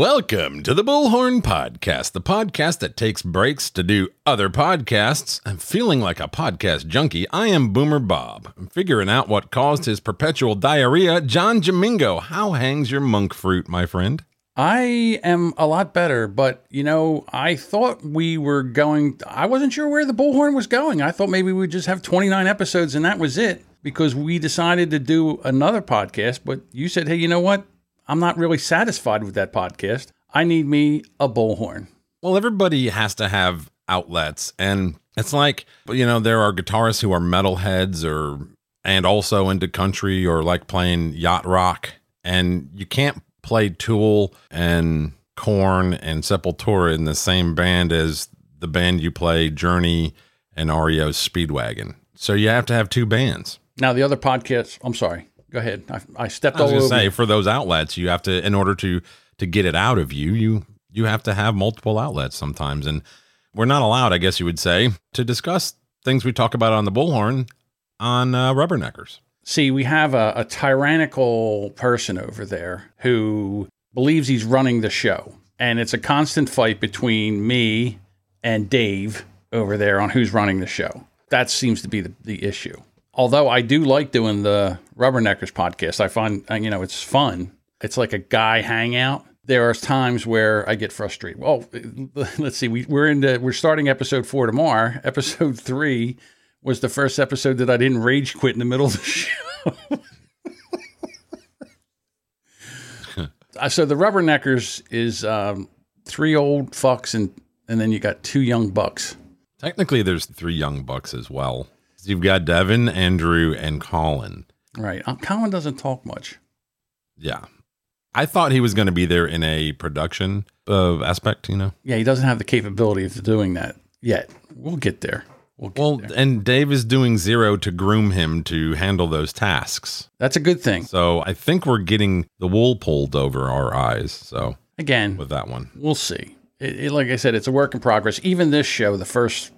Welcome to the Bullhorn Podcast, the podcast that takes breaks to do other podcasts. I'm feeling like a podcast junkie. I am Boomer Bob. I'm figuring out what caused his perpetual diarrhea. John Jamingo, how hangs your monk fruit, my friend? I am a lot better, but you know, I thought we were going. I wasn't sure where the bullhorn was going. I thought maybe we'd just have 29 episodes and that was it because we decided to do another podcast. But you said, hey, you know what? I'm not really satisfied with that podcast. I need me a bullhorn. Well, everybody has to have outlets, and it's like you know there are guitarists who are metalheads or and also into country or like playing yacht rock, and you can't play Tool and Korn and Sepultura in the same band as the band you play Journey and REO Speedwagon. So you have to have two bands. Now the other podcast. I'm sorry. Go ahead. I, I stepped I was all over. say for those outlets, you have to in order to to get it out of you, you you have to have multiple outlets sometimes, and we're not allowed, I guess you would say, to discuss things we talk about on the bullhorn on uh, Rubberneckers. See, we have a, a tyrannical person over there who believes he's running the show. And it's a constant fight between me and Dave over there on who's running the show. That seems to be the, the issue. Although I do like doing the Rubberneckers podcast, I find, uh, you know, it's fun. It's like a guy hangout. There are times where I get frustrated. Well, let's see. We, we're into, we're starting episode four tomorrow. Episode three was the first episode that I didn't rage quit in the middle of the show. Uh, so the Rubberneckers is um, three old fucks and and then you got two young bucks. Technically, there's three young bucks as well. You've got Devin, Andrew, and Colin. Right. Um, Colin doesn't talk much. Yeah, I thought he was going to be there in a production uh, aspect. You know. Yeah, he doesn't have the capability of doing that yet. We'll get there. We'll get Well, there. and Dave is doing zero to groom him to handle those tasks. That's a good thing. So I think we're getting the wool pulled over our eyes. So Again, with that one, we'll see. It, it- like I said, it's a work in progress. Even this show, the first,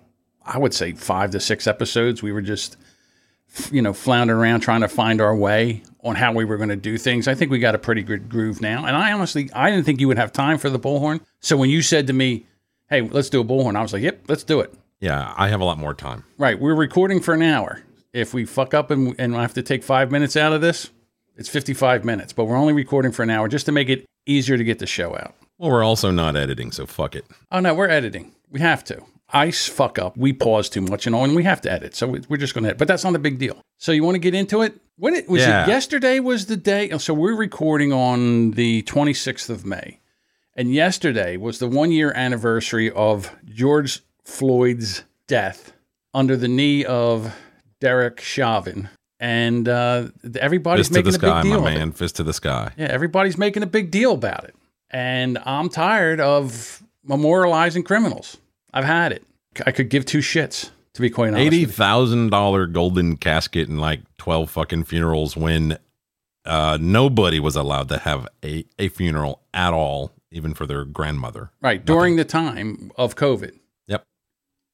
I would say, five to six episodes, we were just, you know, floundering around trying to find our way on how we were going to do things. I think we got a pretty good groove now. And I honestly, I didn't think you would have time for the bullhorn. So when you said to me, "Hey, let's do a bullhorn," I was like, "Yep, let's do it." yeah, I have a lot more time. Right, we're recording for an hour. If we fuck up and and I have to take five minutes out of this, it's fifty-five minutes. But we're only recording for an hour just to make it easier to get the show out. Well, we're also not editing, so fuck it. Oh no, we're editing. We have to. I fuck up. We pause too much, and all, and we have to edit. So we- we're just going to. But that's not a big deal. So you want to get into it? When it was Yeah. it yesterday was the day. oh, So we're recording on the twenty sixth of May, and yesterday was the one year anniversary of George Floyd's death under the knee of Derek Chauvin, and uh, everybody's Fist making a big sky, deal my of it. man. Fist to the sky. Yeah, everybody's making a big deal about it. And I'm tired of memorializing criminals. I've had it. I could give two shits, to be quite honest. Eighty thousand dollar golden casket and like twelve fucking funerals when uh, nobody was allowed to have a, a funeral at all, even for their grandmother. Right, during the time of COVID. Yep.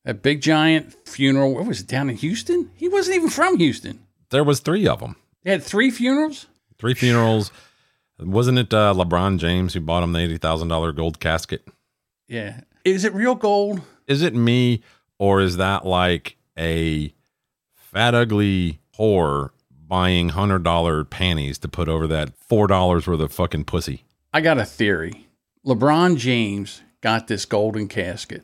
A big giant funeral. What was it, down in Houston? He wasn't even from Houston. There was three of them. They had three funerals? Three funerals. Wasn't it uh, LeBron James who bought him the eighty thousand dollar gold casket? Yeah. Is it real gold? Is it me or is that like a fat ugly whore buying hundred dollar panties to put over that four dollars worth of fucking pussy? I got a theory. LeBron James got this golden casket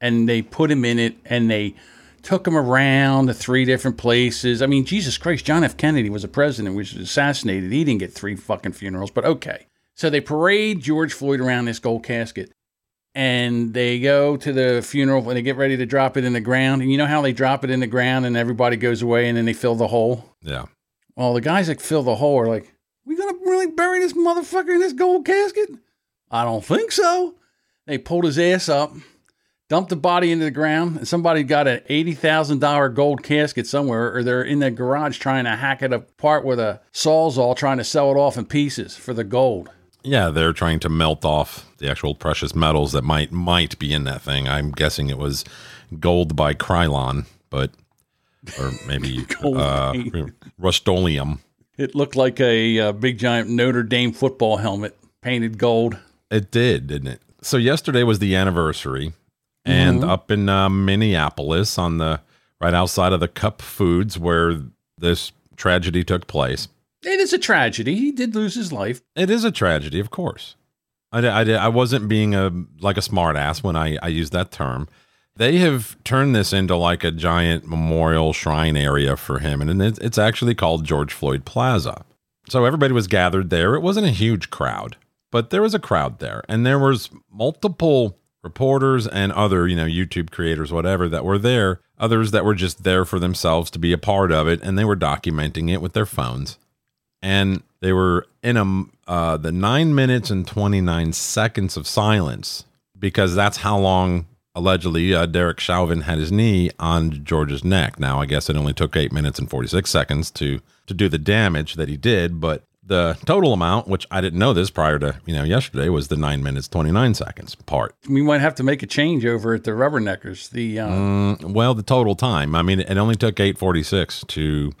and they put him in it and they took him around to three different places. I mean, Jesus Christ, John F. Kennedy was a president, which was assassinated. He didn't get three fucking funerals, but okay. So they parade George Floyd around this gold casket and they go to the funeral and they get ready to drop it in the ground. And you know how they drop it in the ground and everybody goes away and then they fill the hole? Yeah. Well, the guys that fill the hole are like, we gonna really bury this motherfucker in this gold casket? I don't think so. They pulled his ass up, dumped the body into the ground, and somebody got an eighty thousand dollar gold casket somewhere, or they're in their garage trying to hack it apart with a sawzall, trying to sell it off in pieces for the gold. Yeah, they're trying to melt off the actual precious metals that might might be in that thing. I'm guessing it was gold by Krylon, but or maybe uh, Rust-Oleum. It looked like a, uh big giant Notre Dame football helmet painted gold. It did, didn't it? So yesterday was the anniversary, and Mhm. up in uh, Minneapolis, on the right outside of the Cup Foods where this tragedy took place. It is a tragedy. He did lose his life. It is a tragedy, of course. I, I, I wasn't being a like a smart ass when I, I used that term. They have turned this into like a giant memorial shrine area for him, and it's, it's actually called George Floyd Plaza. So everybody was gathered there. It wasn't a huge crowd, but there was a crowd there, and there was multiple reporters and other you know YouTube creators, whatever, that were there. Others that were just there for themselves to be a part of it, and they were documenting it with their phones and they were in a uh, the nine minutes and 29 seconds of silence because that's how long allegedly uh, Derek Chauvin had his knee on George's neck. Now, I guess it only took eight minutes and 46 seconds to to do the damage that he did, but the total amount, which I didn't know this prior to you know yesterday, was the nine minutes 29 seconds part. We might have to make a change over at the Rubberneckers. The uh, Mm, well, the total time. I mean, it only took 846 to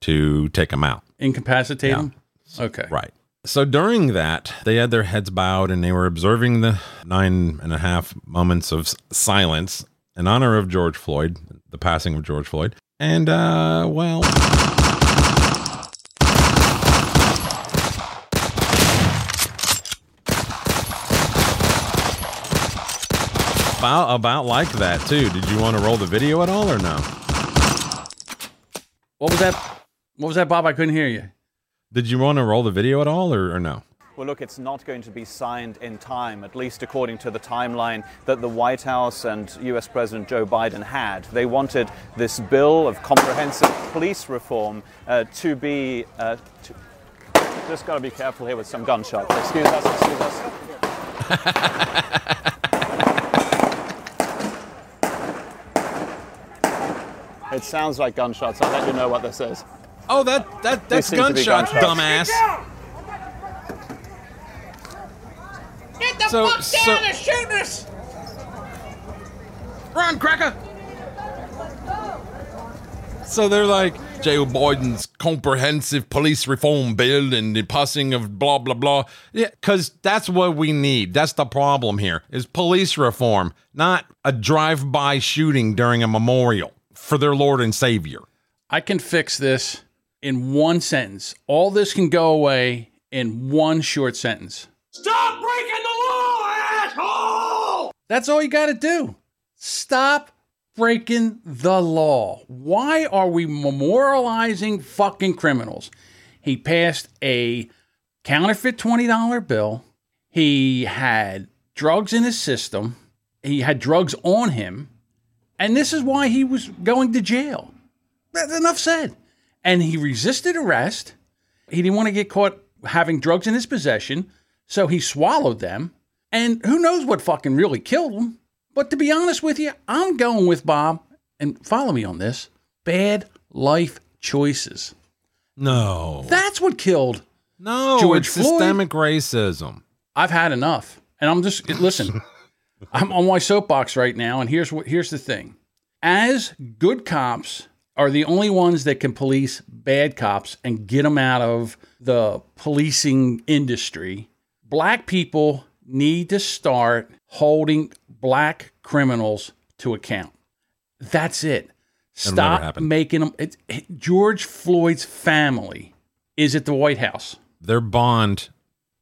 to take him out. Incapacitate him. Okay. Right. So during that, they had their heads bowed and they were observing the nine and a half moments of silence in honor of George Floyd, the passing of George Floyd. And, uh, well. About, about like that too. Did you want to roll the video at all or no? What was that? What was that, Bob? I couldn't hear you. Did you want to roll the video at all or, or no? Well, look, it's not going to be signed in time, at least according to the timeline that the White House and US President Joe Biden had. They wanted this bill of comprehensive police reform uh, to be. Uh, to just got to be careful here with some gunshots. Excuse us, excuse us. it sounds like gunshots. I'll let you know what this is. Oh, that, that that's seem to be gunshots, gunshots. dumbass. Get the So- fuck so- down! They're shooting us! Run, cracker! So they're like Joe Biden's comprehensive police reform bill and the passing of blah blah blah. Yeah, because that's what we need. That's the problem here is police reform, not a drive-by shooting during a memorial for their Lord and Savior. I can fix this in one sentence. All this can go away in one short sentence. Stop breaking the law, asshole! That's all you got to do. Stop breaking the law. Why are we memorializing fucking criminals? He passed a counterfeit $20 bill. He had drugs in his system. He had drugs on him. And this is why he was going to jail. That's enough said. And he resisted arrest. He didn't want to get caught having drugs in his possession. So he swallowed them. And who knows what fucking really killed him. But to be honest with you, I'm going with Bob, and follow me on this bad life choices. No, That's what killed. no, George it's Floyd? systemic racism. I've had enough. And I'm just, listen, I'm on my soapbox right now, and here's what here's the thing. As good cops are the only ones that can police bad cops and get them out of the policing industry, black people need to start holding black criminals to account. That's it. Stop making them. It, it- George Floyd's family is at the White House. their bond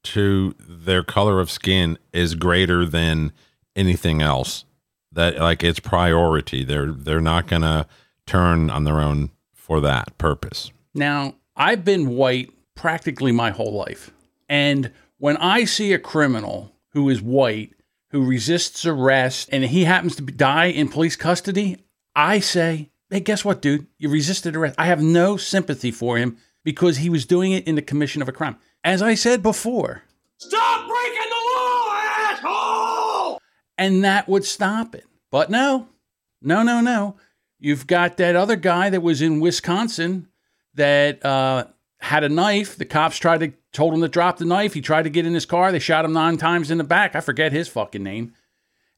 to their color of skin is greater than anything else that like it's priority they're they're not gonna turn on their own for that purpose Now, I've been white practically my whole life. And when I see a criminal who is white, who resists arrest, and he happens to die in police custody, I say, hey, guess what, dude? You resisted arrest. I have no sympathy for him because he was doing it in the commission of a crime. As I said before, Stop breaking the law, asshole! and that would stop it. But no, no, no, no. You've got that other guy that was in Wisconsin that uh, had a knife. The cops tried to told him to drop the knife. He tried to get in his car. They shot him nine times in the back. I forget his fucking name.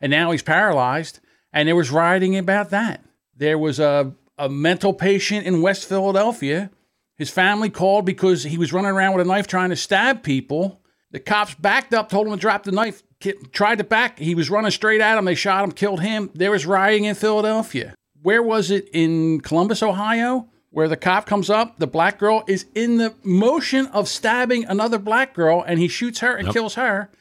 And now he's paralyzed. And there was rioting about that. There was a, a mental patient in West Philadelphia. His family called because he was running around with a knife trying to stab people. The cops backed up, told him to drop the knife, tried to back. He was running straight at him. They shot him, killed him. There was rioting in Philadelphia. Where was it in Columbus, Ohio? Where the cop comes up, the black girl is in the motion of stabbing another black girl, and he shoots her and kills her.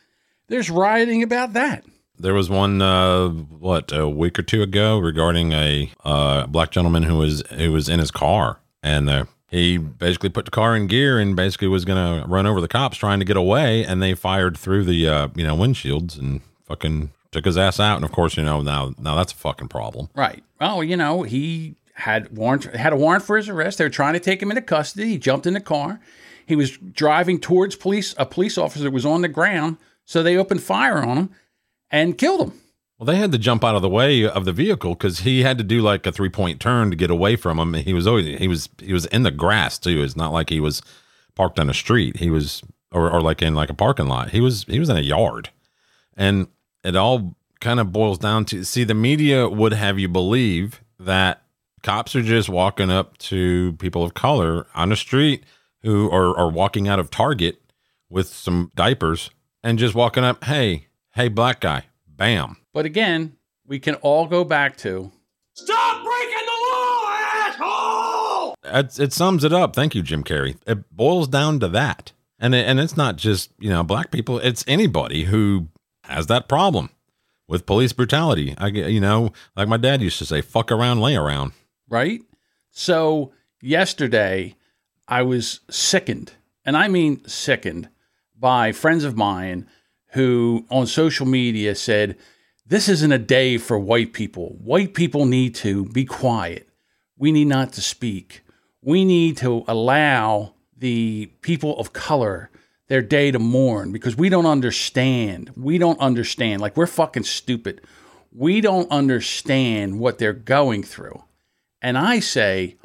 There's rioting about that. There was one, uh, what, a week or two ago regarding a uh, black gentleman who was who was in his car, and uh, he basically put the car in gear and basically was going to run over the cops trying to get away, and they fired through the uh, you know windshields and fucking took his ass out. And of course, you know now now that's a fucking problem. Right. Oh, you know, he had warrant had a warrant for his arrest. They were trying to take him into custody. He jumped in the car. He was driving towards police. A police officer was on the ground, so they opened fire on him and killed him. Well, they had to jump out of the way of the vehicle because he had to do like a three point turn to get away from him. He was always he was he was in the grass too. It's not like he was parked on a street. He was or, or like in like a parking lot. He was he was in a yard, and it all kind of boils down to see the media would have you believe that cops are just walking up to people of color on the street who are, are walking out of Target with some diapers and just walking up, hey, hey, black guy, bam. But again, we can all go back to Stop breaking the law, asshole! It, it sums it up. Thank you, Jim Carrey. It boils down to that. And it, and it's not just, you know, black people, it's anybody who has that problem with police brutality. I you know, like my dad used to say, fuck around, lay around. right? So yesterday, I was sickened, and I mean sickened, by friends of mine who on social media said, This isn't a day for white people. White people need to be quiet. We need not to speak. We need to allow the people of color their day to mourn because we don't understand. We don't understand. Like, we're fucking stupid. We don't understand what they're going through. And I say,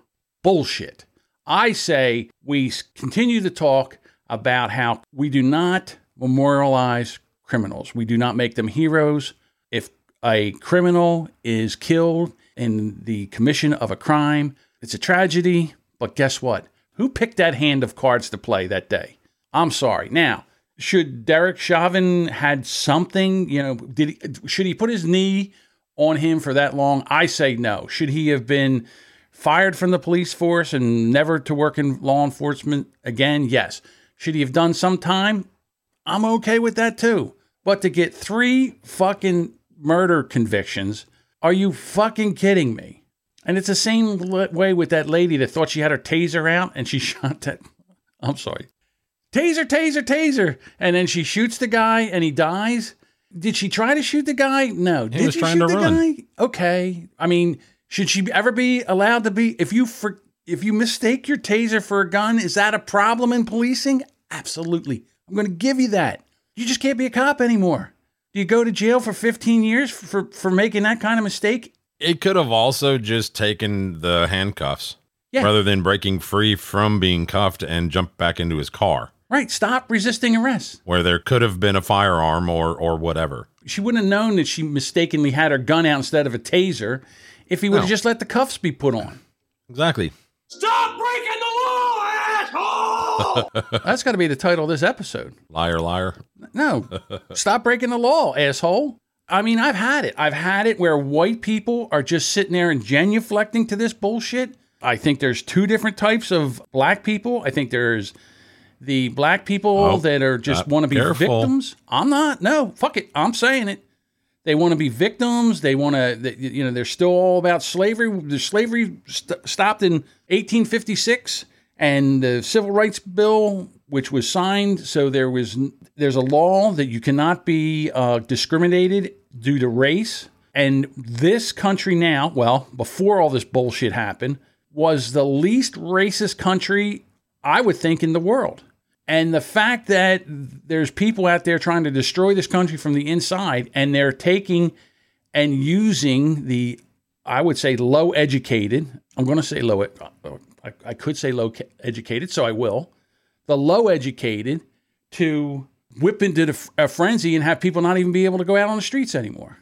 bullshit. I say we continue to talk about how we do not memorialize criminals. We do not make them heroes. If a criminal is killed in the commission of a crime, it's a tragedy. But guess what? Who picked that hand of cards to play that day? I'm sorry. Now, should Derek Chauvin had something, you know, did he, should he put his knee on him for that long? I say no. Should he have been fired from the police force and never to work in law enforcement again? Yes. Should he have done some time? I'm okay with that too. But to get three fucking murder convictions, are you fucking kidding me? And it's the same way with that lady that thought she had her taser out and she shot that. I'm sorry. Taser, taser, taser. And then she shoots the guy and he dies. Did she try to shoot the guy? No. Did was you trying shoot to the run. guy? Okay. I mean, should she ever be allowed to be if you for if you mistake your taser for a gun, is that a problem in policing? Absolutely. I'm going to give you that. You just can't be a cop anymore. Do you go to jail for 15 years for for making that kind of mistake? It could have also just taken the handcuffs Yeah. rather than breaking free from being cuffed and jump back into his car Right. Stop resisting arrest. where there could have been a firearm or, or whatever. She wouldn't have known that she mistakenly had her gun out instead of a taser if he would have No. just let the cuffs be put on. Exactly. Stop breaking the law, asshole! That's got to be the title of this episode. Liar, liar. No, stop breaking the law, asshole. I mean, I've had it. I've had it where white people are just sitting there and genuflecting to this bullshit. I think there's two different types of black people. I think there's the black people Oh, that are just uh, want to be careful. victims. I'm not. No, fuck it. I'm saying it. They want to be victims. They want to, you know, they're still all about slavery. The slavery st- stopped in 1856, and the Civil Rights Bill, which was signed, so there was there's a law that you cannot be uh, discriminated due to race. And this country now, well, before all this bullshit happened, was the least racist country I would think in the world. And the fact that there's people out there trying to destroy this country from the inside, and they're taking and using the, I would say, low educated, I'm going to say low, I, I could say low educated, so I will, the low educated to whip into a frenzy and have people not even be able to go out on the streets anymore.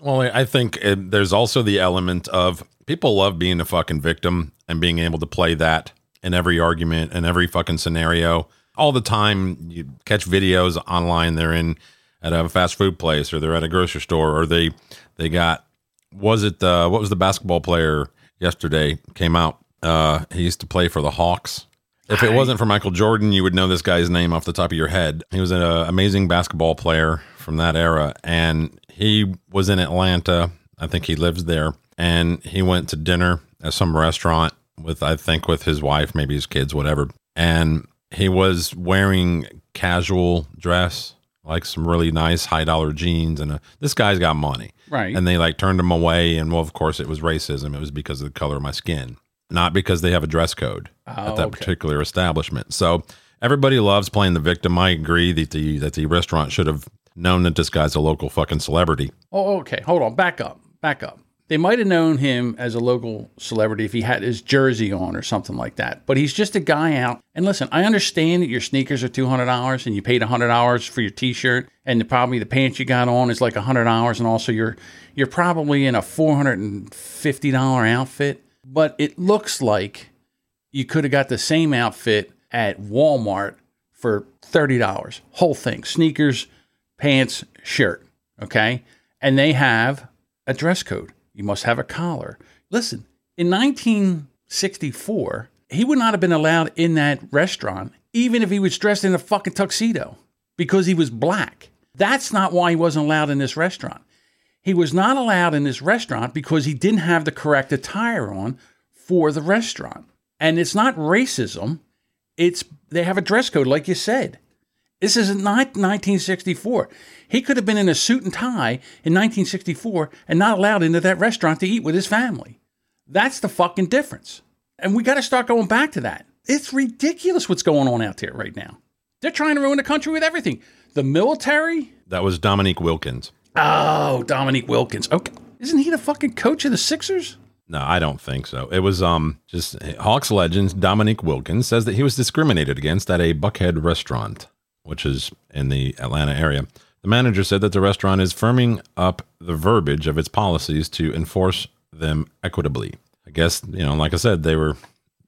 Well, I think it, there's also the element of people love being a fucking victim and being able to play that in every argument and every fucking scenario. All the time you catch videos online. They're in at a fast food place or they're at a grocery store or they they got was it uh, what was the basketball player yesterday came out? Uh, he used to play for the Hawks. If it wasn't for Michael Jordan, you would know this guy's name off the top of your head. He was an uh, amazing basketball player from that era, and he was in Atlanta. I think he lives there, and he went to dinner at some restaurant with, I think, with his wife, maybe his kids, whatever. And he was wearing casual dress, like some really nice high dollar jeans, and a, this guy's got money, Right. And they like turned him away, and well, of course, it was racism. It was because of the color of my skin, not because they have a dress code at that oh, okay. particular establishment. So everybody loves playing the victim. I agree that the that the restaurant should have known that this guy's a local fucking celebrity. Oh, okay. Hold on. Back up. Back up. They might have known him as a local celebrity if he had his jersey on or something like that. But he's just a guy out. And listen, I understand that your sneakers are two hundred dollars and you paid hundred dollars for your T-shirt, and the, probably the pants you got on is like hundred dollars, and also you're you're probably in a four hundred and fifty dollar outfit. But it looks like you could have got the same outfit at Walmart for thirty dollars. Whole thing, sneakers, pants, shirt. Okay, and they have a dress code. You must have a collar. Listen, in 1964, he would not have been allowed in that restaurant, even if he was dressed in a fucking tuxedo, because he was black. That's not why he wasn't allowed in this restaurant. He was not allowed in this restaurant because he didn't have the correct attire on for the restaurant. And it's not racism. It's they have a dress code, like you said. This is not 1964. He could have been in a suit and tie in 1964 and not allowed into that restaurant to eat with his family. That's the fucking difference. And we got to start going back to that. It's ridiculous what's going on out there right now. They're trying to ruin the country with everything. The military. That was Dominique Wilkins. Oh, Dominique Wilkins. Okay. Isn't he the fucking coach of the Sixers? No, I don't think so. It was um just Hawks legend Dominique Wilkins says that he was discriminated against at a Buckhead restaurant, which is in the Atlanta area. The manager said that the restaurant is firming up the verbiage of its policies to enforce them equitably. I guess, you know, like I said, they were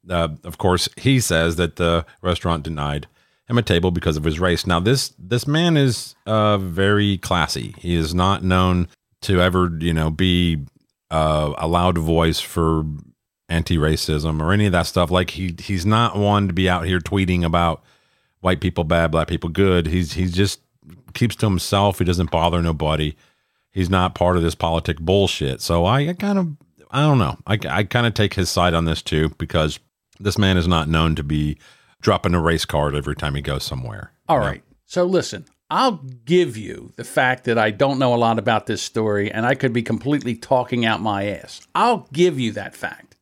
uh, of course, he says that the restaurant denied him a table because of his race. Now, this this man is uh, very classy. He is not known to ever, you know, be uh, a loud voice for anti-racism or any of that stuff. Like he he's not one to be out here tweeting about white people bad, black people good. He's he's just keeps to himself. He doesn't bother nobody. He's not part of this politic bullshit. So I, I kind of I don't know. I I kind of take his side on this too because this man is not known to be dropping a race card every time he goes somewhere. All right. So listen, I'll give you the fact that I don't know a lot about this story and I could be completely talking out my ass. I'll give you that fact.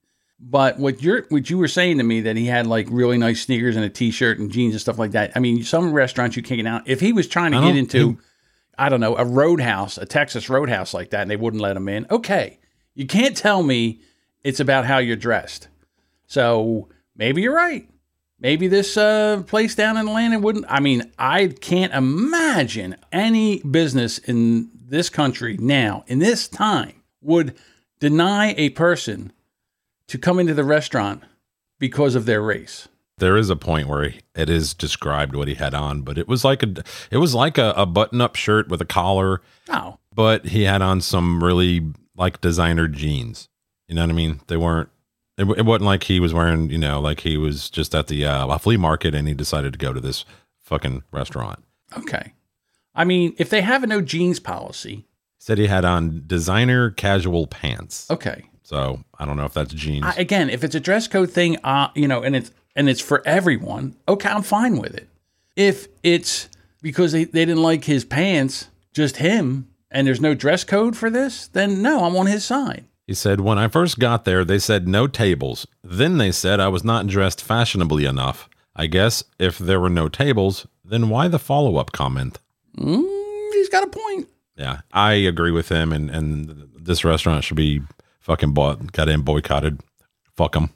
But what you're what you were saying to me that he had like really nice sneakers and a t-shirt and jeans and stuff like that. I mean, some restaurants you can't get out. If he was trying to get into I don't know, a roadhouse, a Texas roadhouse like that and they wouldn't let him in. Okay. You can't tell me it's about how you're dressed. So, maybe you're right. Maybe this uh, place down in Atlanta wouldn't. I mean, I can't imagine any business in this country now, in this time, would deny a person to come into the restaurant because of their race. There is a point where he, it is described what he had on, but it was like a it was like a, a button-up shirt with a collar, Oh, but he had on some really like designer jeans. You know what I mean? They weren't. It, it wasn't like he was wearing. You know, like he was just at the uh, flea market and he decided to go to this fucking restaurant. okay. I mean, if they have a no jeans policy, Said he had on designer casual pants. okay. So I don't know if that's jeans. I, again, if it's a dress code thing, uh, you know, and it's and it's for everyone, okay, I'm fine with it. If it's because they, they didn't like his pants, just him, and there's no dress code for this, then no, I'm on his side. He said, When I first got there, they said no tables. Then they said I was not dressed fashionably enough. I guess if there were no tables, then why the follow up comment? Mm, he's got a point. Yeah, I agree with him, and, and this restaurant should be fucking bought, got in boycotted. Fuck them.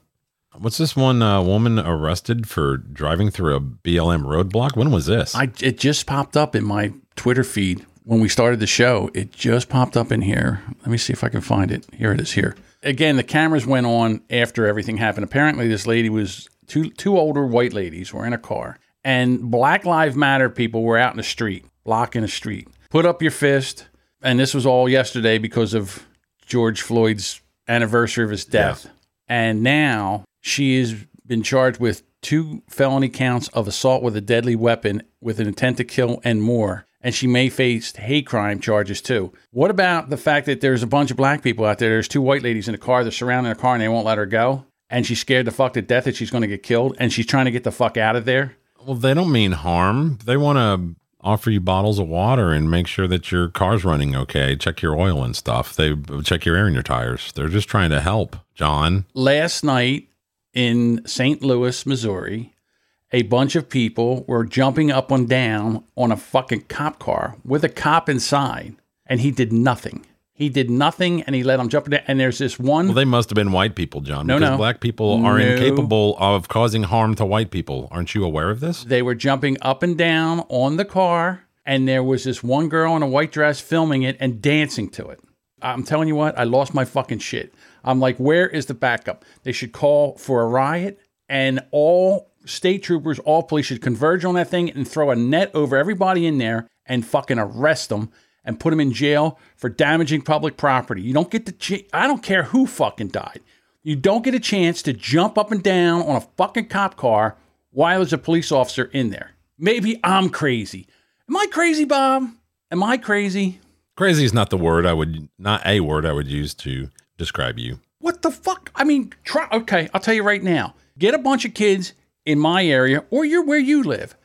What's this one uh, woman arrested for driving through a BLM roadblock? When was this? I it just popped up in my Twitter feed when we started the show. It just popped up in here. Let me see if I can find it. Here it is. Here again. The cameras went on after everything happened. Apparently, this lady was two two older white ladies were in a car and Black Lives Matter people were out in the street, blocking the street. Put up your fist. And this was all yesterday because of George Floyd's anniversary of his death. Yes. And now she has been charged with two felony counts of assault with a deadly weapon with an intent to kill and more. And she may face hate crime charges too. What about the fact that there's a bunch of black people out there? There's two white ladies in a car. They're surrounding her car and they won't let her go. And she's scared the fuck to death that she's going to get killed. And she's trying to get the fuck out of there. Well, they don't mean harm. They want to offer you bottles of water and make sure that your car's running okay. Check your oil and stuff. They check your air in your tires. They're just trying to help, John. last night in St. Louis, Missouri, a bunch of people were jumping up and down on a fucking cop car with a cop inside, and he did nothing. He did nothing, and he let them jump. And there's this one. Well, they must have been white people, John. No, because no. black people are No. incapable of causing harm to white people. Aren't you aware of this? they were jumping up and down on the car, and there was this one girl in a white dress filming it and dancing to it. I'm telling you what, I lost my fucking shit. I'm like, where is the backup? They should call for a riot, and all state troopers, all police should converge on that thing and throw a net over everybody in there and fucking arrest them and put them in jail for damaging public property. You don't get the, ch- I don't care who fucking died. You don't get a chance to jump up and down on a fucking cop car while there's a police officer in there. Maybe I'm crazy. Am I crazy, Bob? Am I crazy? Crazy is not the word I would, not a word I would use to describe you. What the fuck? I mean, try. Okay, I'll tell you right now. Get a bunch of kids in my area or you're where you live.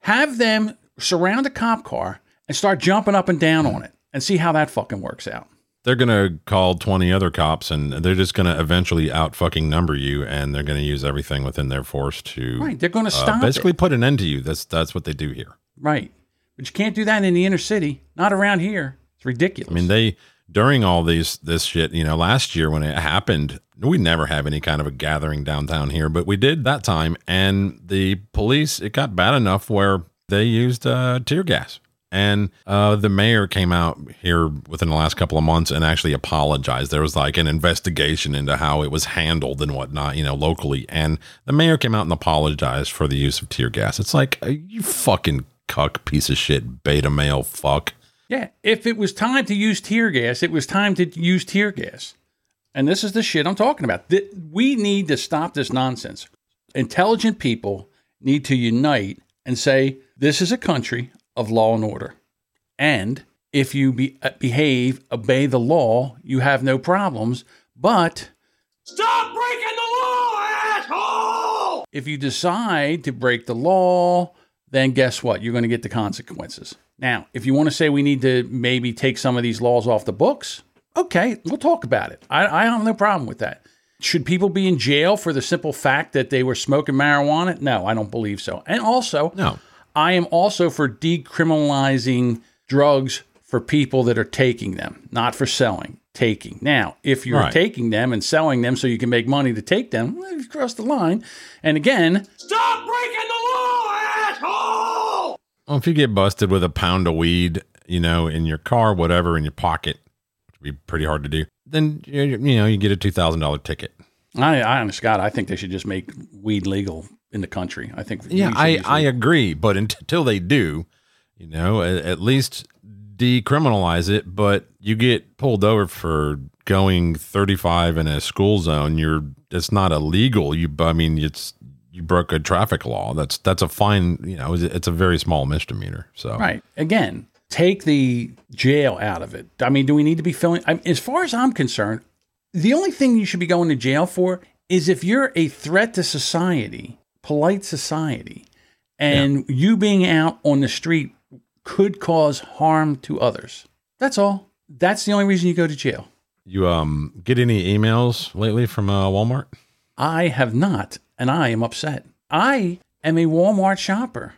Have them surround a cop car and start jumping up and down on it and see how that fucking works out. They're going to call 20 other cops and they're just going to eventually out fucking number you and they're going to use everything within their force to Right. They're going to uh, stop basically it. put an end to you. That's, that's what they do here. Right. But you can't do that in the inner city. Not around here. It's ridiculous. I mean, they during all these this shit, you know, last year when it happened, we never have any kind of a gathering downtown here, but we did that time, and the police it got bad enough where they used uh, tear gas, and uh, the mayor came out here within the last couple of months and actually apologized. There was like an investigation into how it was handled and whatnot, you know, locally, and the mayor came out and apologized for the use of tear gas. It's like uh, you fucking cuck piece of shit, beta male fuck. Yeah, if it was time to use tear gas, it was time to use tear gas. And this is the shit I'm talking about. We need to stop this nonsense. Intelligent people need to unite and say, this is a country of law and order. And if you be- uh, behave, obey the law, you have no problems. But Stop breaking the law, asshole! if you decide to break the law, then guess what? You're going to get the consequences. Now, if you want to say we need to maybe take some of these laws off the books, okay, we'll talk about it. I, I have no problem with that. Should people be in jail for the simple fact that they were smoking marijuana? No, I don't believe so. And also, No. I am also for decriminalizing drugs for people that are taking them, not for selling, taking. Now, if you're Right. taking them and selling them so you can make money to take them, well, you've crossed the line. And again, Stop breaking the law, asshole! Well, if you get busted with a pound of weed, you know, in your car, whatever, in your pocket, which would be pretty hard to do, then you you know you get a two thousand dollar ticket. I, I honest God, I think they should just make weed legal in the country. I think. Yeah, I I agree, but until they do, you know, at, at least decriminalize it. But you get pulled over for going thirty five in a school zone. You're it's not illegal. You I mean it's you broke a traffic law. That's that's a fine. You know, it's, it's a very small misdemeanor. So Right. Again, take the jail out of it. I mean, do we need to be filling? I as far as I'm concerned, the only thing you should be going to jail for is if you're a threat to society, polite society, and you being out on the street could cause harm to others. That's all. That's the only reason you go to jail. you um get any emails lately from uh, Walmart? I have not, and I am upset. I am a Walmart shopper.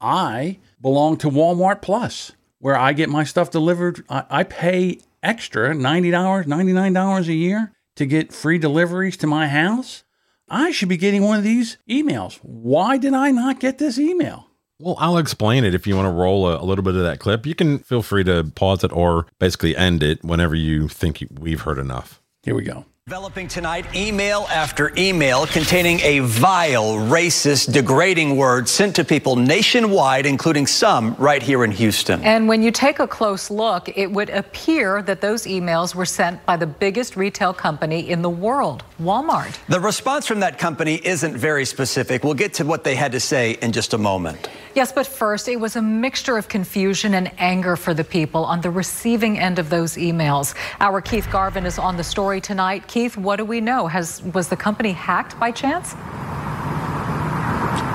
I belong to Walmart Plus, where I get my stuff delivered. I, I pay extra $90, $99 a year to get free deliveries to my house. I should be getting one of these emails. Why did I not get this email? Well, I'll explain it if you want to roll a, a little bit of that clip. You can feel free to pause it or basically end it whenever you think you, we've heard enough. Here we go. Developing tonight, email after email containing a vile, racist, degrading word sent to people nationwide, including some right here in Houston. And when you take a close look, it would appear that those emails were sent by the biggest retail company in the world, Walmart. The response from that company isn't very specific. We'll get to what they had to say in just a moment. Yes, but first, it was a mixture of confusion and anger for the people on the receiving end of those emails. Our Keith Garvin is on the story tonight. Keith, what do we know? Has was the company hacked by chance?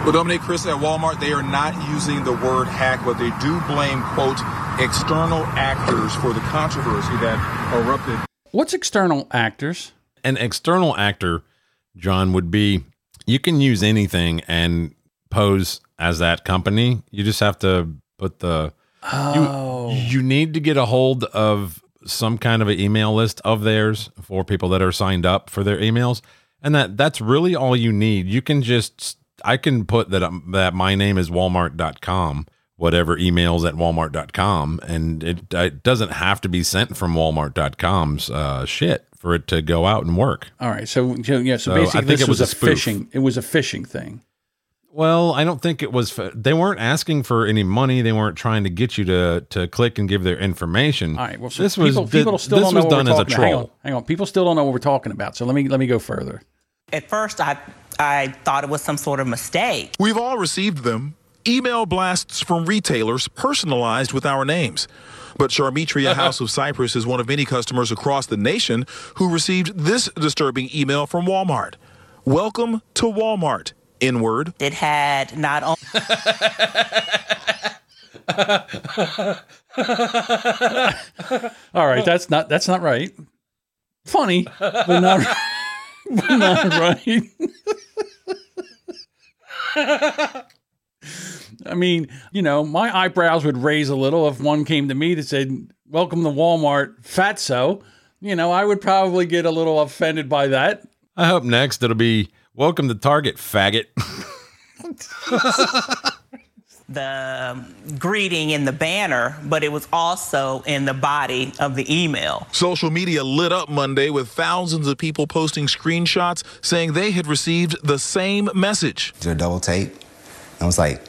Well, Dominic, Chris, at Walmart, they are not using the word hack, but they do blame, quote, external actors for the controversy that erupted. What's external actors? An external actor, John, would be you can use anything and pose as that company. You just have to put the Oh. you, you need to get a hold of some kind of an email list of theirs for people that are signed up for their emails and that that's really all you need you can just i can put that um, that my name is walmart.com whatever emails at walmart.com and it, it doesn't have to be sent from walmart.com's uh, shit for it to go out and work All right. So, so yeah. So, So, I basically, think this it was, was a a spoof. phishing. It was a phishing thing. Well, I don't think it was. f- They weren't asking for any money. They weren't trying to get you to to click and give their information. All right. Well, so this people, was people th- still this don't was know what done as a talking about. Hang on, troll. hang on. People still don't know what we're talking about. So let me let me go further. At first, I I thought it was some sort of mistake. We've all received them. Email blasts from retailers personalized with our names. But Charmitria House of Cypress is one of many customers across the nation who received this disturbing email from Walmart. Welcome to Walmart. Inward. It had not only All right. That's not that's not right. Funny, but not but not right. I mean, you know, my eyebrows would raise a little if one came to me that said, "Welcome to Walmart, fatso." You know, I would probably get a little offended by that. I hope next it'll be welcome to Target, faggot. the greeting in the banner, but it was also in the body of the email. Social media lit up Monday with thousands of people posting screenshots saying they had received the same message. did a double take. I was like,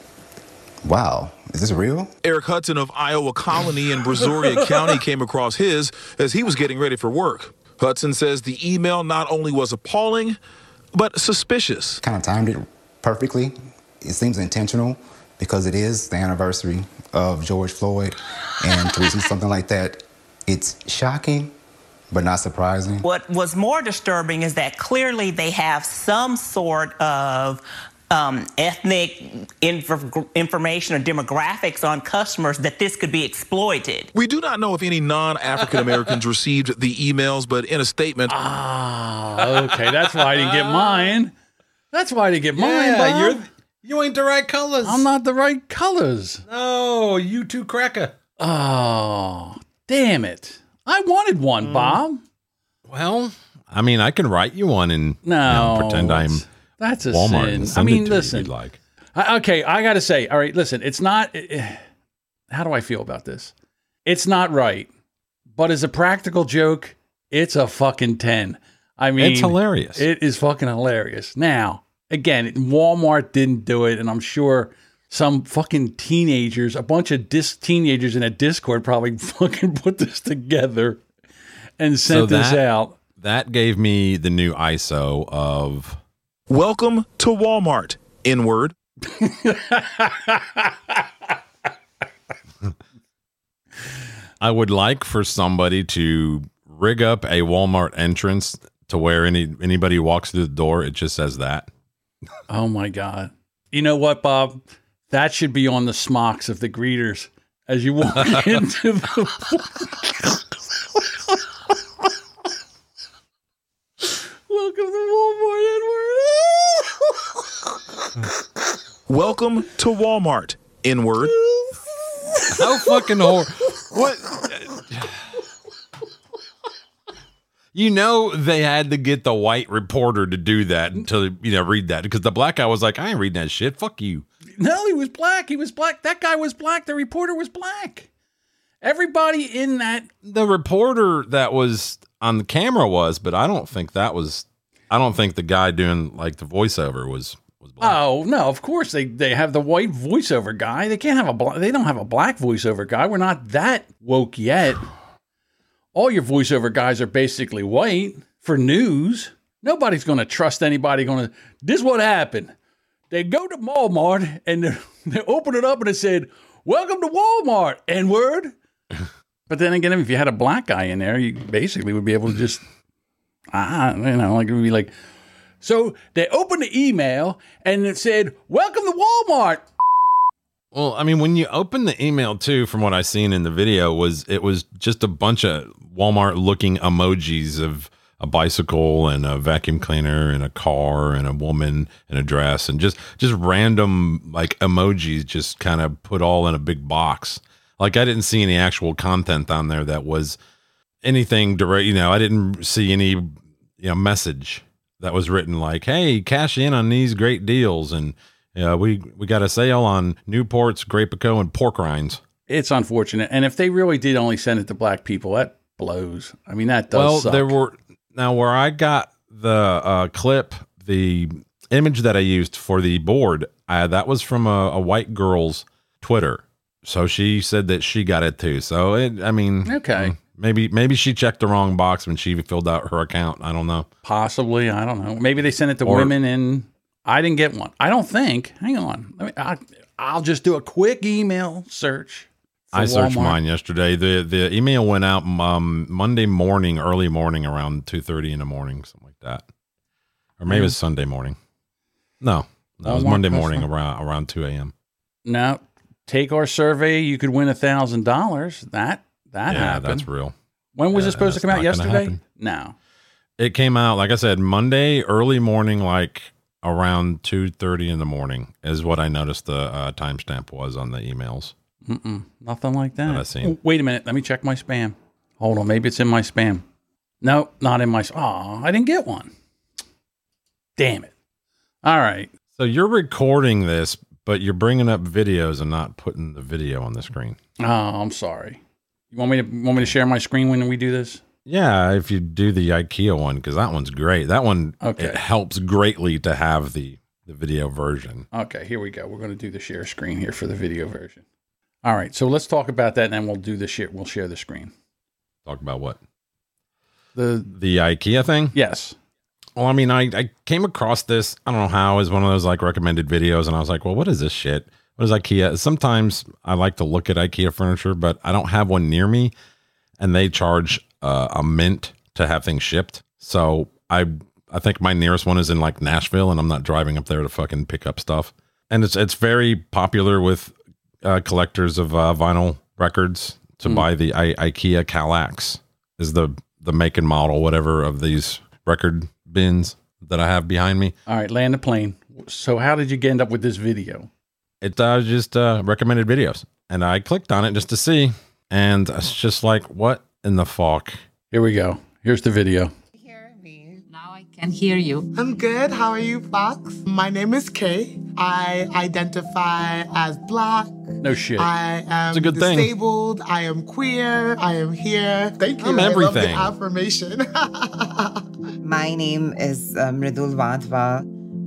wow, is this real? Eric Hudson of Iowa Colony in Brazoria County came across his as he was getting ready for work. Hudson says the email not only was appalling, but suspicious. Kind of timed it perfectly. It seems intentional because it is the anniversary of George Floyd. And to receive something like that, it's shocking, but not surprising. What was more disturbing is that clearly they have some sort of um, ethnic inf- information or demographics on customers that this could be exploited. We do not know if any non African Americans received the emails, but in a statement, Ah, okay. That's why I didn't get mine. That's why I didn't get mine. Bob. you ain't the right colors. I'm not the right colors. No, you two cracker. Oh, damn it. I wanted one, Mm. Bob. Well, I mean, I can write you one and you know, pretend I'm it's- That's a Walmart sin. I mean, it to you if listen. like. I, okay, I got to say, all right, listen, it's not. eh, how do I feel about this? It's not right, but as a practical joke, it's a fucking 10. I mean, It's hilarious. It is fucking hilarious. Now, again, Walmart didn't do it, and I'm sure some fucking teenagers, a bunch of dis- teenagers in a Discord probably fucking put this together and sent So this out. That gave me the new ISO of welcome to Walmart. Inward. I would like for somebody to rig up a Walmart entrance to where any anybody walks through the door, it just says that. Oh my God. You know what, Bob? That should be on the smocks of the greeters as you walk into the. Welcome to Walmart, Edward. Welcome to Walmart. Inward. How fucking hor what You know they had to get the white reporter to do that to you know read that because the black guy was like, I ain't reading that shit. Fuck you. no, he was black. He was black. That guy was black. The reporter was black. Everybody in that. The reporter that was on the camera was, but I don't think that was. I don't think the guy doing like the voiceover was. Oh no! Of course they they have the white voiceover guy. They can't have a black. They don't have a black voiceover guy. We're not that woke yet. All your voiceover guys are basically white for news. Nobody's going to trust anybody. Going to this what happened. They go to Walmart and they, they open it up and it said, "Welcome to Walmart." N word. but then again, if you had a black guy in there, you basically would be able to just ah, you know, like it would be like. So they opened the email and it said, "Welcome to Walmart." Well, I mean, when you open the email too, from what I seen in the video, was it was just a bunch of Walmart looking emojis of a bicycle and a vacuum cleaner and a car and a woman in a dress and just just random like emojis just kind of put all in a big box. Like I didn't see any actual content on there that was anything direct. You know, I didn't see any you know message that was written like, "Hey, cash in on these great deals," and yeah, we we got a sale on Newport's, Grapico, and pork rinds. It's unfortunate, and if they really did only send it to black people, that blows. I mean, that does. Well, suck. there were now where I got the uh, clip, the image that I used for the board, uh, that was from a, a white girl's Twitter. So she said that she got it too. So it, I mean, Okay. Maybe maybe she checked the wrong box when she filled out her account. I don't know. Possibly, I don't know. Maybe they sent it to Or- women, and I didn't get one. I don't think. Hang on, Let me, I, I'll just do a quick email search. I searched Walmart. mine yesterday. the The email went out um, Monday morning, early morning, around two thirty in the morning, something like that, or maybe Mhm. it's Sunday morning. No, no, it was Monday morning customer. around around two a.m. Now, take our survey. You could win a thousand dollars. That that yeah, happened. that's real. When was Yeah, it supposed to come out yesterday? No. It came out, like I said, Monday early morning, like around two thirty in the morning, is what I noticed the uh, timestamp was on the emails. Mm-mm, nothing like that. That I seen. Oh, Wait a minute. Let me check my spam. Hold on. Maybe it's in my spam. No, not in my. Oh, I didn't get one. Damn it. All right. So you're recording this, but you're bringing up videos and not putting the video on the screen. Oh, I'm sorry. You want me to want me to share my screen when we do this? Yeah, if you do the IKEA one, because that one's great. That one Okay. it helps greatly to have the the video version. Okay, here we go. We're going to do the share screen here for the video version. All right, so let's talk about that, and then we'll do the share. We'll share the screen. Talk about what The the IKEA thing. yes, Well, I mean, I, I came across this, I don't know how, as one of those like recommended videos, and I was like, well, what is this shit? What is IKEA? Sometimes I like to look at IKEA furniture, but I don't have one near me, and they charge uh, a mint to have things shipped. So I I think my nearest one is in like Nashville, and I'm not driving up there to fucking pick up stuff. And it's it's very popular with uh, collectors of uh, vinyl records to Mm. buy the I- IKEA Kallax is the the make and model whatever of these record bins that I have behind me. all right. Land the plane. So, how did you end up with this video? It uh, just uh, recommended videos, and I clicked on it just to see, and it's just like, what in the fuck? Here we go. Here's the video. Hear me now? I can hear you. I'm good. How are you, Fox? My name is Kay. I identify as black. No shit. I am It's a good thing. disabled. I am queer. I am here. Thank you. I'm I love the everything. affirmation. My name is um, Mridul Wadhwa.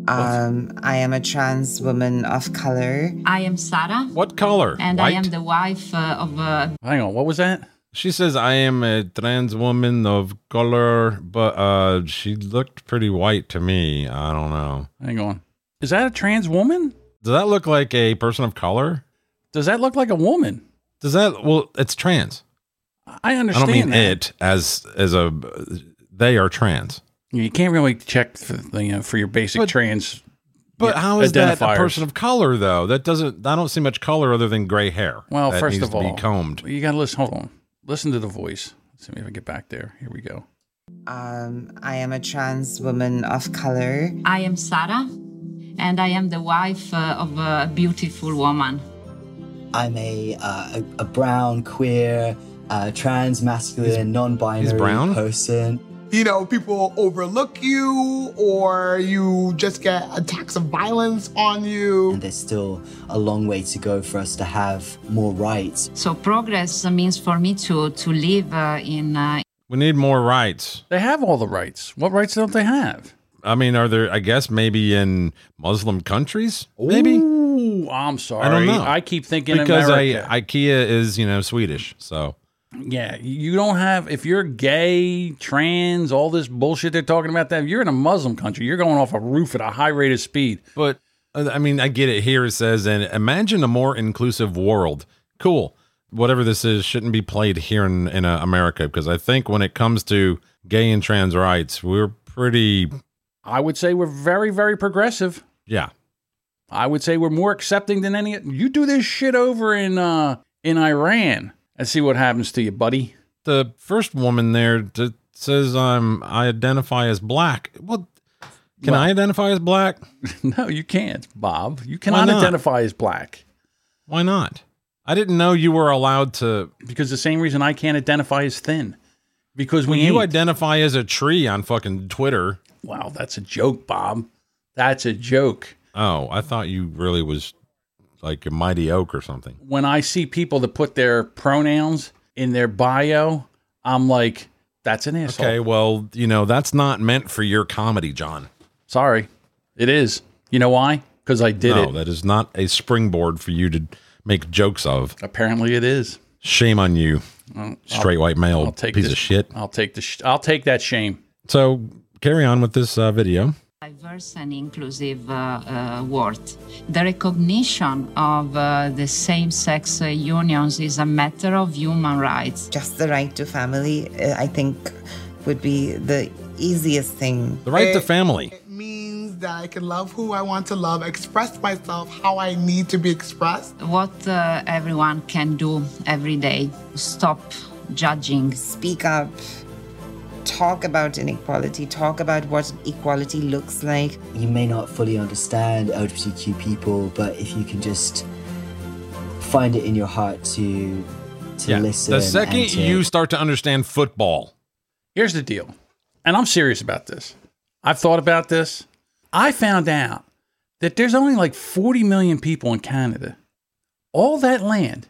Um, I am a trans woman of color. I am Sarah. What color? And I am the wife uh, of uh, Hang on. What was that? She says I am a trans woman of color, but uh, she looked pretty white to me. I don't know. Hang on. Is that a trans woman? Does that look like a person of color? Does that look like a woman? Does that? Well, it's trans. I understand. I understand don't mean that. it as as a. They are trans. You can't really check for, you know, for your basic But- trans. But yeah, how is that a person of color though? That doesn't. I don't see much color other than gray hair. Well, that first needs of to all, be combed. You got to listen. Hold on. Listen to the voice. Let's see if I get back there. Here we go. Um, I am a trans woman of color. I am Sarah, and I am the wife uh, of a beautiful woman. I'm a, uh, a, a brown, queer, uh, trans, masculine, non binary brown? person. You know, people overlook you or you just get attacks of violence on you. And there's still a long way to go for us to have more rights. So progress means for me to to live uh, in uh, We need more rights. They have all the rights. What rights don't they have? I mean, are there? I guess maybe in Muslim countries. Maybe Ooh, I'm sorry. I don't know. I keep thinking because I, IKEA is you know Swedish, so yeah, you don't have if you're gay, trans, all this bullshit they're talking about. That you're in a Muslim country, you're going off a roof at a high rate of speed. But uh, I mean, I get it. Here it says, and imagine a more inclusive world. Cool. Whatever this is shouldn't be played here in in uh, America because I think when it comes to gay and trans rights, we're pretty. I would say we're very, very progressive. Yeah. I would say we're more accepting than any. You do this shit over in uh in Iran and see what happens to you, buddy. The first woman there that says I'm I identify as black. Well, can Well- I identify as black? no, you can't, Bob. You cannot identify as black Why not? I didn't know you were allowed to. because the same reason I can't identify as thin. Because When you ain't. identify as a tree on fucking Twitter. wow, that's a joke, Bob. That's a joke. Oh, I thought you really was like a mighty oak or something. when I see people that put their pronouns in their bio, I'm like, that's an asshole. Okay, well, you know, that's not meant for your comedy, John. Sorry. It is. You know why? Because I did no, it. that is not a springboard for you to make jokes of. Apparently it is. Shame on you, Well, straight I'll- white male I'll take piece this- of shit. I'll take the sh- I'll take that shame. So carry on with this uh, video. Diverse and inclusive uh, uh, world. The recognition of uh, the same sex uh, unions is a matter of human rights. Just the right to family, uh, I think, would be the easiest thing. The right to family. It means that I can love who I want to love, express myself how I need to be expressed. What uh, everyone can do every day. Stop judging. Speak up, talk about inequality, talk about what equality looks like. You may not fully understand LGBTQ people, but if you can just find it in your heart to to listen. The second to- you start to understand football, Here's the deal. And I'm serious about this. I've thought about this. I found out that there's only like 40 million people in Canada. All that land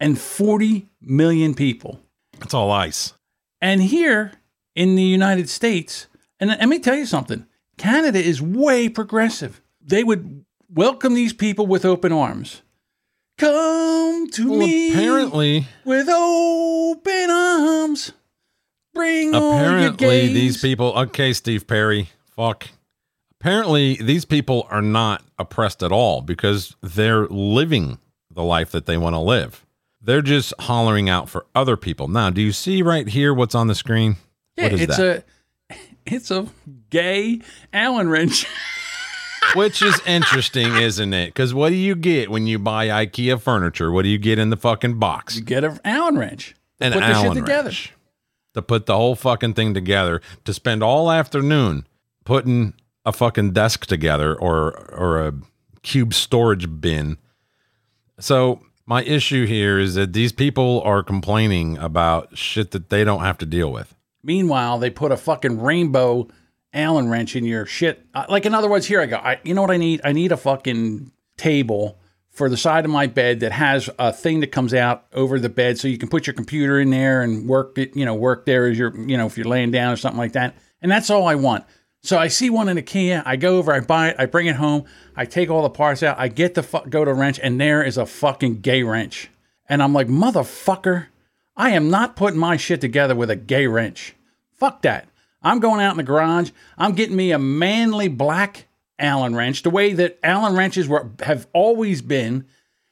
and 40 million people. it's all ice. And here in the United States, and let me tell you something Canada is way progressive. They would welcome these people with open arms. Come to Well, me apparently, with open arms. Bring all your apparently these people. Okay, Steve Perry. Fuck. Apparently, these people are not oppressed at all because they're living the life that they want to live. They're just hollering out for other people. Now, do you see right here what's on the screen? Yeah, it's that? a it's a gay Allen wrench. Which is interesting, isn't it? Because what do you get when you buy IKEA furniture? What do you get in the fucking box? You get an Allen wrench. An put Allen together. wrench. To put the whole fucking thing together, to spend all afternoon putting a fucking desk together or or a cube storage bin. So my issue here is that these people are complaining about shit that they don't have to deal with. Meanwhile, they put a fucking rainbow Allen wrench in your shit. Uh, Like in other words, here I go. I, you know what I need? I need a fucking table for the side of my bed that has a thing that comes out over the bed, so you can put your computer in there and work it. You know, work there as you're, you know, if you're laying down or something like that. And that's all I want. So I see one in IKEA. I go over, I buy it, I bring it home, I take all the parts out, I get the fu- go to wrench, and there is a fucking gay wrench. And I'm like, motherfucker, I am not putting my shit together with a gay wrench. Fuck that. I'm going out in the garage. I'm getting me a manly black Allen wrench, the way that Allen wrenches were have always been,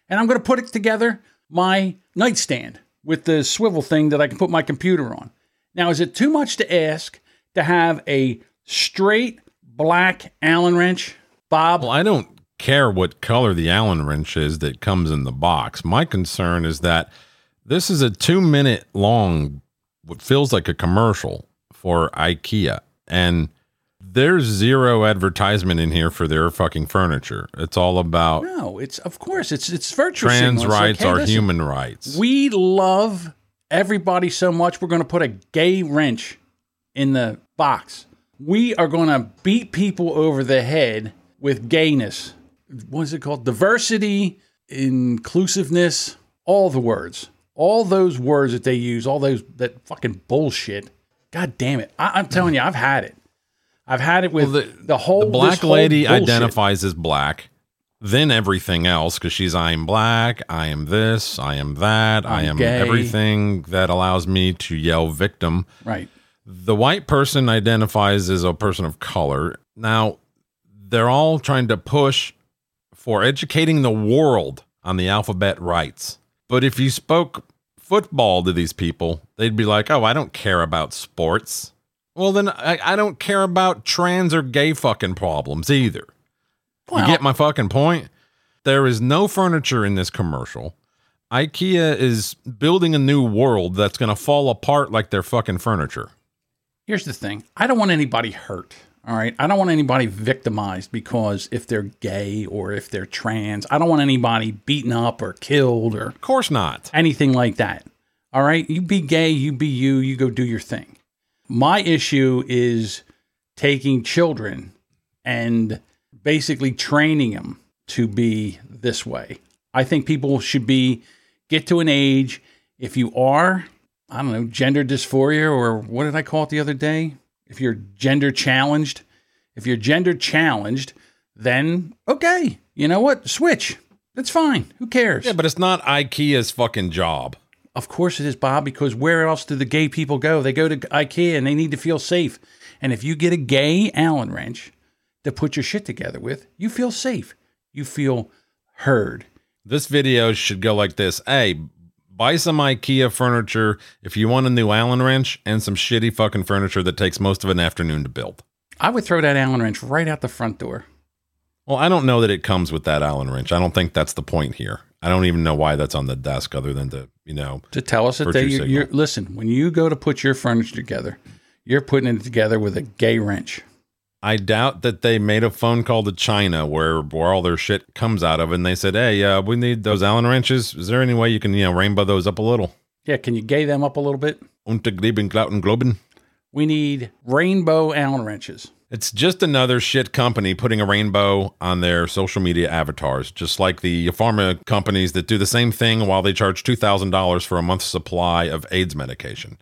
and I'm going to put it together my nightstand with the swivel thing that I can put my computer on. Now, is it too much to ask to have a straight black Allen wrench, Bob? Well, I don't care what color the Allen wrench is that comes in the box. My concern is that this is a two minute long, what feels like a commercial for IKEA. And there's zero advertisement in here for their fucking furniture. It's all about No, it's of course it's it's virtue trans signal. It's like, rights hey, are listen, human rights. We love everybody so much. We're going to put a gay wrench in the box. We are going to beat people over the head with gayness. What is it called? Diversity, inclusiveness, all the words. all those words that they use, all those that fucking bullshit. God damn it! I, I'm telling you, I've had it. I've had it with the, whole The black whole lady bullshit. identifies as black, then everything else because she's I am black, I am this, I am that, I I'm am gay. everything that allows me to yell victim. Right. The white person identifies as a person of color. Now, they're all trying to push for educating the world on the alphabet rights. But if you spoke football to these people, they'd be like, oh, I don't care about sports. Well, then I, I don't care about trans or gay fucking problems either. you get my fucking point? There is no furniture in this commercial. IKEA is building a new world that's going to fall apart like their fucking furniture. Here's the thing I don't want anybody hurt. All right. I don't want anybody victimized because if they're gay or if they're trans, I don't want anybody beaten up or killed or. Of course not. Anything like that. All right. You be gay, you be you, you go do your thing. My issue is taking children and basically training them to be this way. I think people should be, get to an age, if you are, I don't know, gender dysphoria or what did I call it the other day? If you're gender challenged, if you're gender challenged, then okay, you know what? Switch. That's fine. Who cares? Yeah, but it's not IKEA's fucking job. Of course it is, Bob, because where else do the gay people go? They go to IKEA and they need to feel safe. And if you get a gay Allen wrench to put your shit together with, you feel safe. You feel heard. This video should go like this. Hey, buy some IKEA furniture if you want a new Allen wrench and some shitty fucking furniture that takes most of an afternoon to build. I would throw that Allen wrench right out the front door. Well, I don't know that it comes with that Allen wrench. I don't think that's the point here. I don't even know why that's on the desk other than to, you know, to tell us that they, you're, you're, listen, when you go to put your furniture together, you're putting it together with a gay wrench. I doubt that they made a phone call to China where where all their shit comes out of, and they said, "Hey, uh, we need those Allen wrenches. Is there any way you can you know rainbow those up a little?" Yeah, can you gay them up a little bit? Unterglieben, Glauten, Globen. We need rainbow Allen wrenches. It's just another shit company putting a rainbow on their social media avatars, just like the pharma companies that do the same thing while they charge $2,000 for a month's supply of AIDS medication.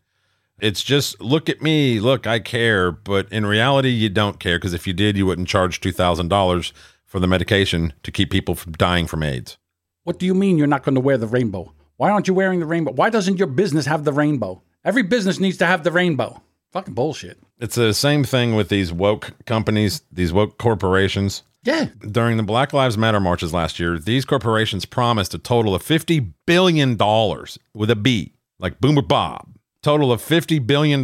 It's just, look at me, look, I care. But in reality, you don't care because if you did, you wouldn't charge $2,000 for the medication to keep people from dying from AIDS. What do you mean you're not going to wear the rainbow? Why aren't you wearing the rainbow? Why doesn't your business have the rainbow? Every business needs to have the rainbow. Fucking bullshit. It's the same thing with these woke companies, these woke corporations. Yeah. During the Black Lives Matter marches last year, these corporations promised a total of $50 billion with a B, like Boomer Bob. Total of $50 billion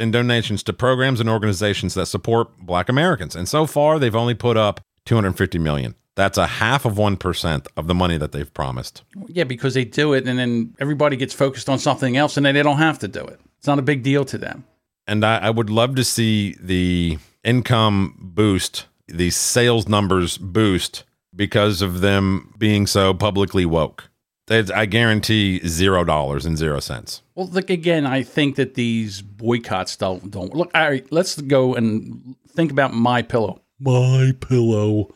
in donations to programs and organizations that support black Americans. And so far, they've only put up 250 million. That's a half of 1% of the money that they've promised. Yeah, because they do it and then everybody gets focused on something else and then they don't have to do it. It's not a big deal to them. And I, I would love to see the income boost, the sales numbers boost because of them being so publicly woke. It's- I guarantee zero dollars and zero cents. Well, look again. I think that these boycotts don't don't look. All right, let's go and think about my pillow. My pillow.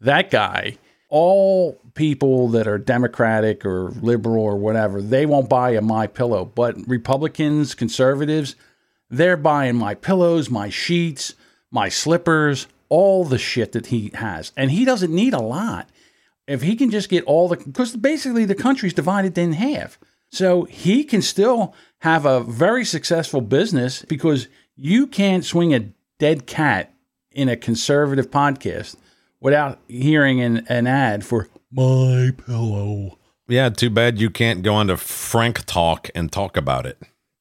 That guy. All people that are Democratic or liberal or whatever, they won't buy a my pillow. But Republicans, conservatives, they're buying my pillows, my sheets, my slippers, all the shit that he has, and he doesn't need a lot if he can just get all the because basically the country's divided in half so he can still have a very successful business because you can't swing a dead cat in a conservative podcast without hearing an, an ad for my pillow Yeah, too bad you can't go onto Frank Talk and talk about it.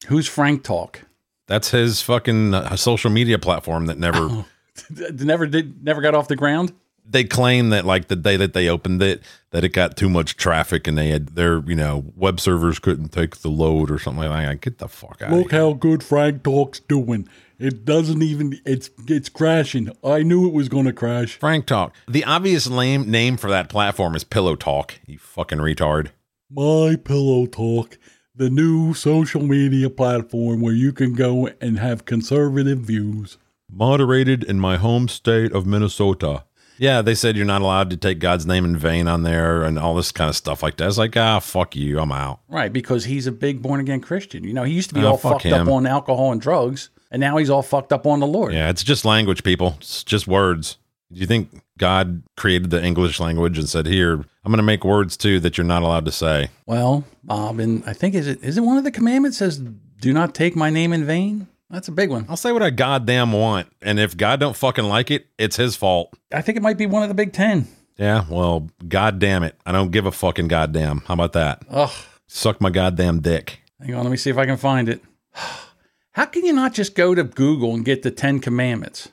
who's frank talk That's his fucking uh, social media platform that never. never did never got off the ground they claim that like the day that they opened it, that it got too much traffic and they had their you know web servers couldn't take the load or something like that. Get the fuck out. Look how good Frank Talk's doing. It doesn't even it's it's crashing. I knew it was gonna crash. Frank Talk. The obvious lame name for that platform is Pillow Talk. You fucking retard. My Pillow Talk, the new social media platform where you can go and have conservative views. Moderated in my home state of Minnesota. Yeah, they said you're not allowed to take God's name in vain on there and all this kind of stuff like that. It's like, ah, fuck you, I'm out. Right, because he's a big born again Christian. You know, he used to be Oh, all fuck fucked up on alcohol and drugs, and now he's all fucked up on the Lord. Yeah, it's just language, people. It's just words. Do you think God created the English language and said, "Here, I'm going to make words too that you're not allowed to say"? Well, Bob, and I think is it is it one of the commandments says, "Do not take my name in vain." That's a big one. I'll say what I goddamn want, and if God don't fucking like it, it's his fault. I think it might be one of the big ten. Yeah, well, goddamn it, I don't give a fucking goddamn. How about that? Ugh. Suck my goddamn dick. Hang on, let me see if I can find it. How can you not just go to Google and get the Ten Commandments?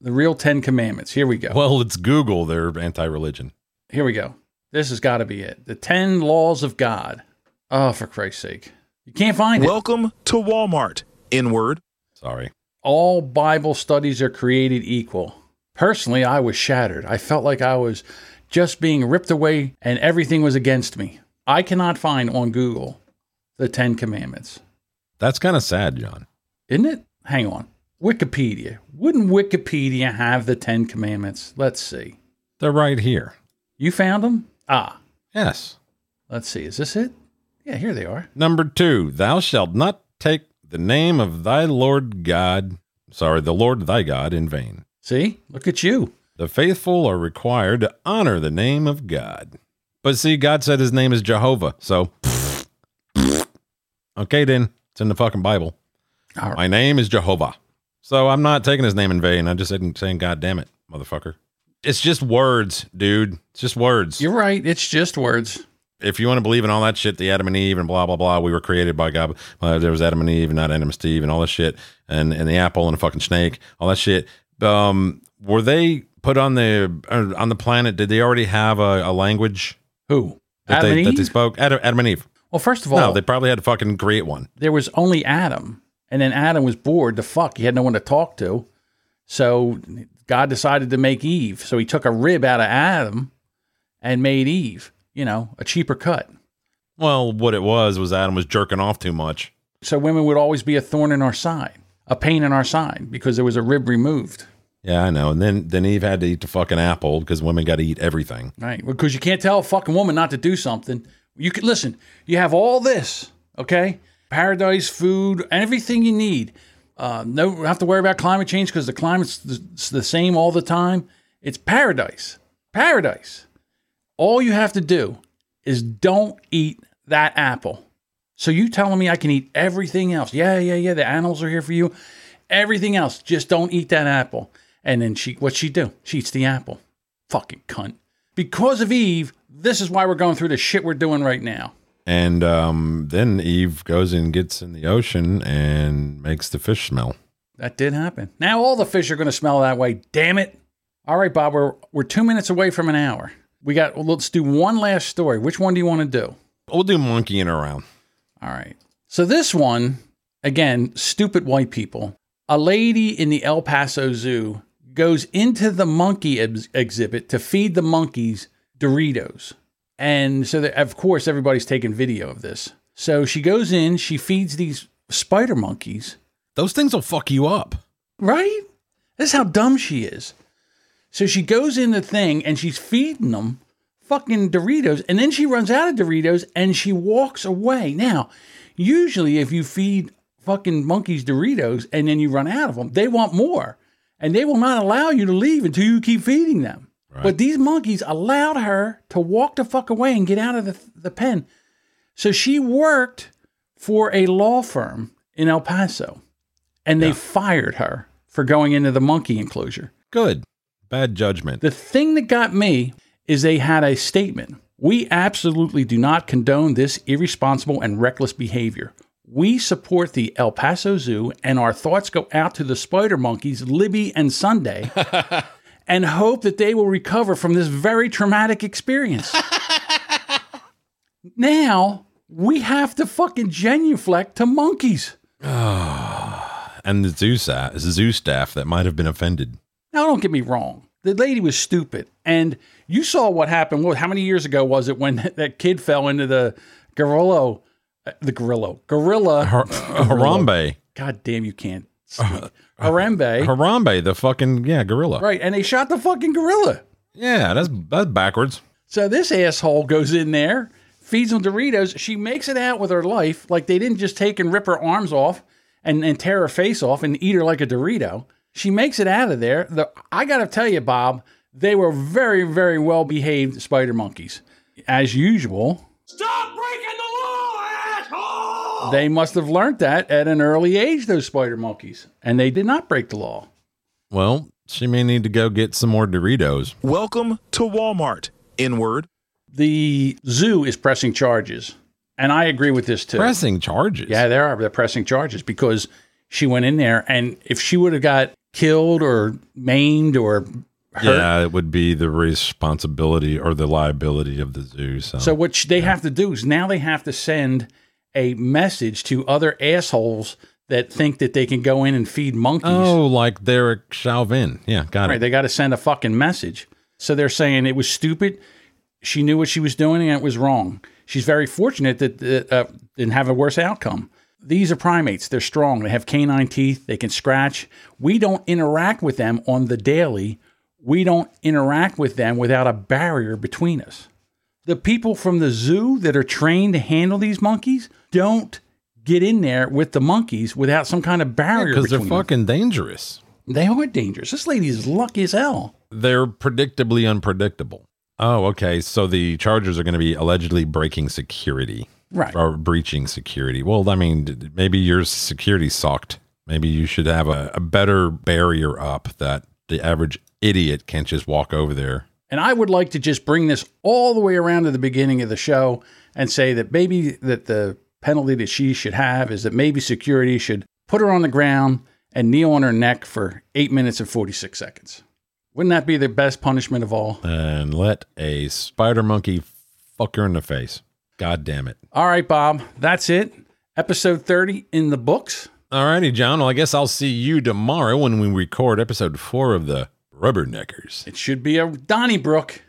The real Ten Commandments. Here we go. Well, it's Google. They're anti-religion. Here we go. This has got to be it. The Ten Laws of God. Oh, for Christ's sake. You can't find it. Welcome to Walmart. Inward. Sorry. All Bible studies are created equal. Personally, I was shattered. I felt like I was just being ripped away and everything was against me. I cannot find on Google the Ten Commandments. That's kind of sad, John. Isn't it? Hang on. Wikipedia. Wouldn't Wikipedia have the Ten Commandments? Let's see. They're right here. You found them? Ah. Yes. Let's see. Is this it? Yeah, here they are. Number two, thou shalt not take the name of thy Lord God, sorry, the Lord thy God in vain. See? Look at you. The faithful are required to honor the name of God. But see, God said his name is Jehovah. So, okay, then. It's in the fucking Bible. My name is Jehovah. So I'm not taking his name in vain. I'm just saying, God damn it, motherfucker. It's just words, dude. It's just words. You're right. It's just words. If you want to believe in all that shit, the Adam and Eve and blah blah blah, we were created by God. Uh, there was Adam and Eve, and not Adam and Steve, and all this shit, and and the apple and the fucking snake, all that shit. Um, were they put on the uh, on the planet? Did they already have a, a language? Who? That Adam they and that they spoke? Adam, Adam and Eve. Well, first of all, no, they probably had to fucking create one. there was only Adam, and then Adam was bored The fuck. He had no one to talk to, so God decided to make Eve. So he took a rib out of Adam and made Eve. You know, a cheaper cut. Well, what it was was Adam was jerking off too much. So women would always be a thorn in our side, a pain in our side, because there was a rib removed. Yeah, I know. And then then Eve had to eat the fucking apple because women got to eat everything. Right. Because you can't tell a fucking woman not to do something. You can listen, you have all this, okay? Paradise, food, everything you need. Uh, no have to worry about climate change because the climate's the, the same all the time. It's paradise. Paradise. All you have to do is don't eat that apple. So you telling me I can eat everything else? Yeah, yeah, yeah. The animals are here for you. Everything else, just don't eat that apple. And then she, what's she do? She eats the apple. Fucking cunt. Because of Eve, this is why we're going through the shit we're doing right now. And um, then Eve goes and gets in the ocean and makes the fish smell. That did happen. Now all the fish are going to smell that way. Damn it! All right, Bob, we're we're two minutes away from an hour. We got. well, let's do one last story. Which one do you want to do? We'll do monkeying around. All right. So this one, again, stupid white people. A lady in the El Paso Zoo goes into the monkey ex- exhibit to feed the monkeys Doritos. And so, that, of course, everybody's taking video of this. So she goes in, she feeds these spider monkeys. Those things will fuck you up. Right? This is how dumb she is. So she goes in the thing and she's feeding them fucking Doritos. And then she runs out of Doritos and she walks away. Now, usually if you feed fucking monkeys Doritos and then you run out of them, they want more. And they will not allow you to leave until you keep feeding them. But these monkeys allowed her to walk the fuck away and get out of the, the pen. So she worked for a law firm in El Paso and they fired her for going into the monkey enclosure. Good. Bad judgment. The thing that got me is they had a statement. We absolutely do not condone this irresponsible and reckless behavior. We support the El Paso Zoo, and our thoughts go out to the spider monkeys, Libby and Sunday, and hope that they will recover from this very traumatic experience. now, we have to fucking genuflect to monkeys. and the zoo, sa- zoo staff that might have been offended. Now, don't get me wrong. The lady was stupid. And you saw what happened. What, how many years ago was it when that kid fell into the gorilla, uh, the gorilla, gorilla, Har- Harambe. God damn, you can't speak. Harambe. Harambe, the fucking, yeah, gorilla. Right. And they shot the fucking gorilla. Yeah, that's that's backwards. So this asshole goes in there, feeds them Doritos. She makes it out with her life. Like they didn't just take and rip her arms off and, and tear her face off and eat her like a Dorito. She makes it out of there. The, I got to tell you, Bob, they were very, very well behaved spider monkeys. As usual, Stop breaking the law, asshole! they must have learned that at an early age, those spider monkeys. And they did not break the law. Well, she may need to go get some more Doritos. Welcome to Walmart. N word. The zoo is pressing charges. And I agree with this too. Pressing charges? Yeah, there are. They're pressing charges because she went in there and if she would have got killed or maimed or hurt. Yeah, it would be the responsibility or the liability of the zoo. So, So what they have to do is now they have to send a message to other assholes that think that they can go in and feed monkeys. oh, like Derek Chauvin. Yeah, got right, it. they got to send a fucking message. So they're saying it was stupid. She knew what she was doing and it was wrong. She's very fortunate that that, uh, didn't have a worse outcome. These are primates. They're strong. They have canine teeth. They can scratch. We don't interact with them on the daily. We don't interact with them without a barrier between us. The people from the zoo that are trained to handle these monkeys don't get in there with the monkeys without some kind of barrier Because they're between them. fucking dangerous. They are dangerous. This lady is lucky as hell. They're predictably unpredictable. Oh, okay. So the Chargers are going to be allegedly breaking security. Right. Or breaching security. Well, I mean, maybe your security sucked. Maybe you should have a, a better barrier up that the average idiot can't just walk over there. And I would like to just bring this all the way around to the beginning of the show and say that maybe that the penalty that she should have is that maybe security should put her on the ground and kneel on her neck for eight minutes and 46 seconds. Wouldn't that be the best punishment of all? And let a spider monkey fuck her in the face. God damn it. All right, Bob, that's it. Episode 30 in the books. All righty, John. Well, I guess I'll see you tomorrow when we record episode four of the Rubberneckers. It should be a Donnybrook.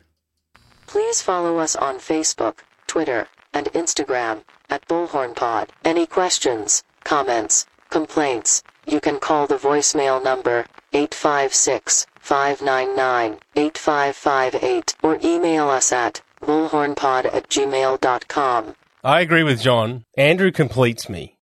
Please follow us on Facebook, Twitter, and Instagram at BullhornPod. Any questions, comments, complaints, you can call the voicemail number 856 599 8558 or email us at bullhornpod at gmail.com. I agree with John. Andrew completes me.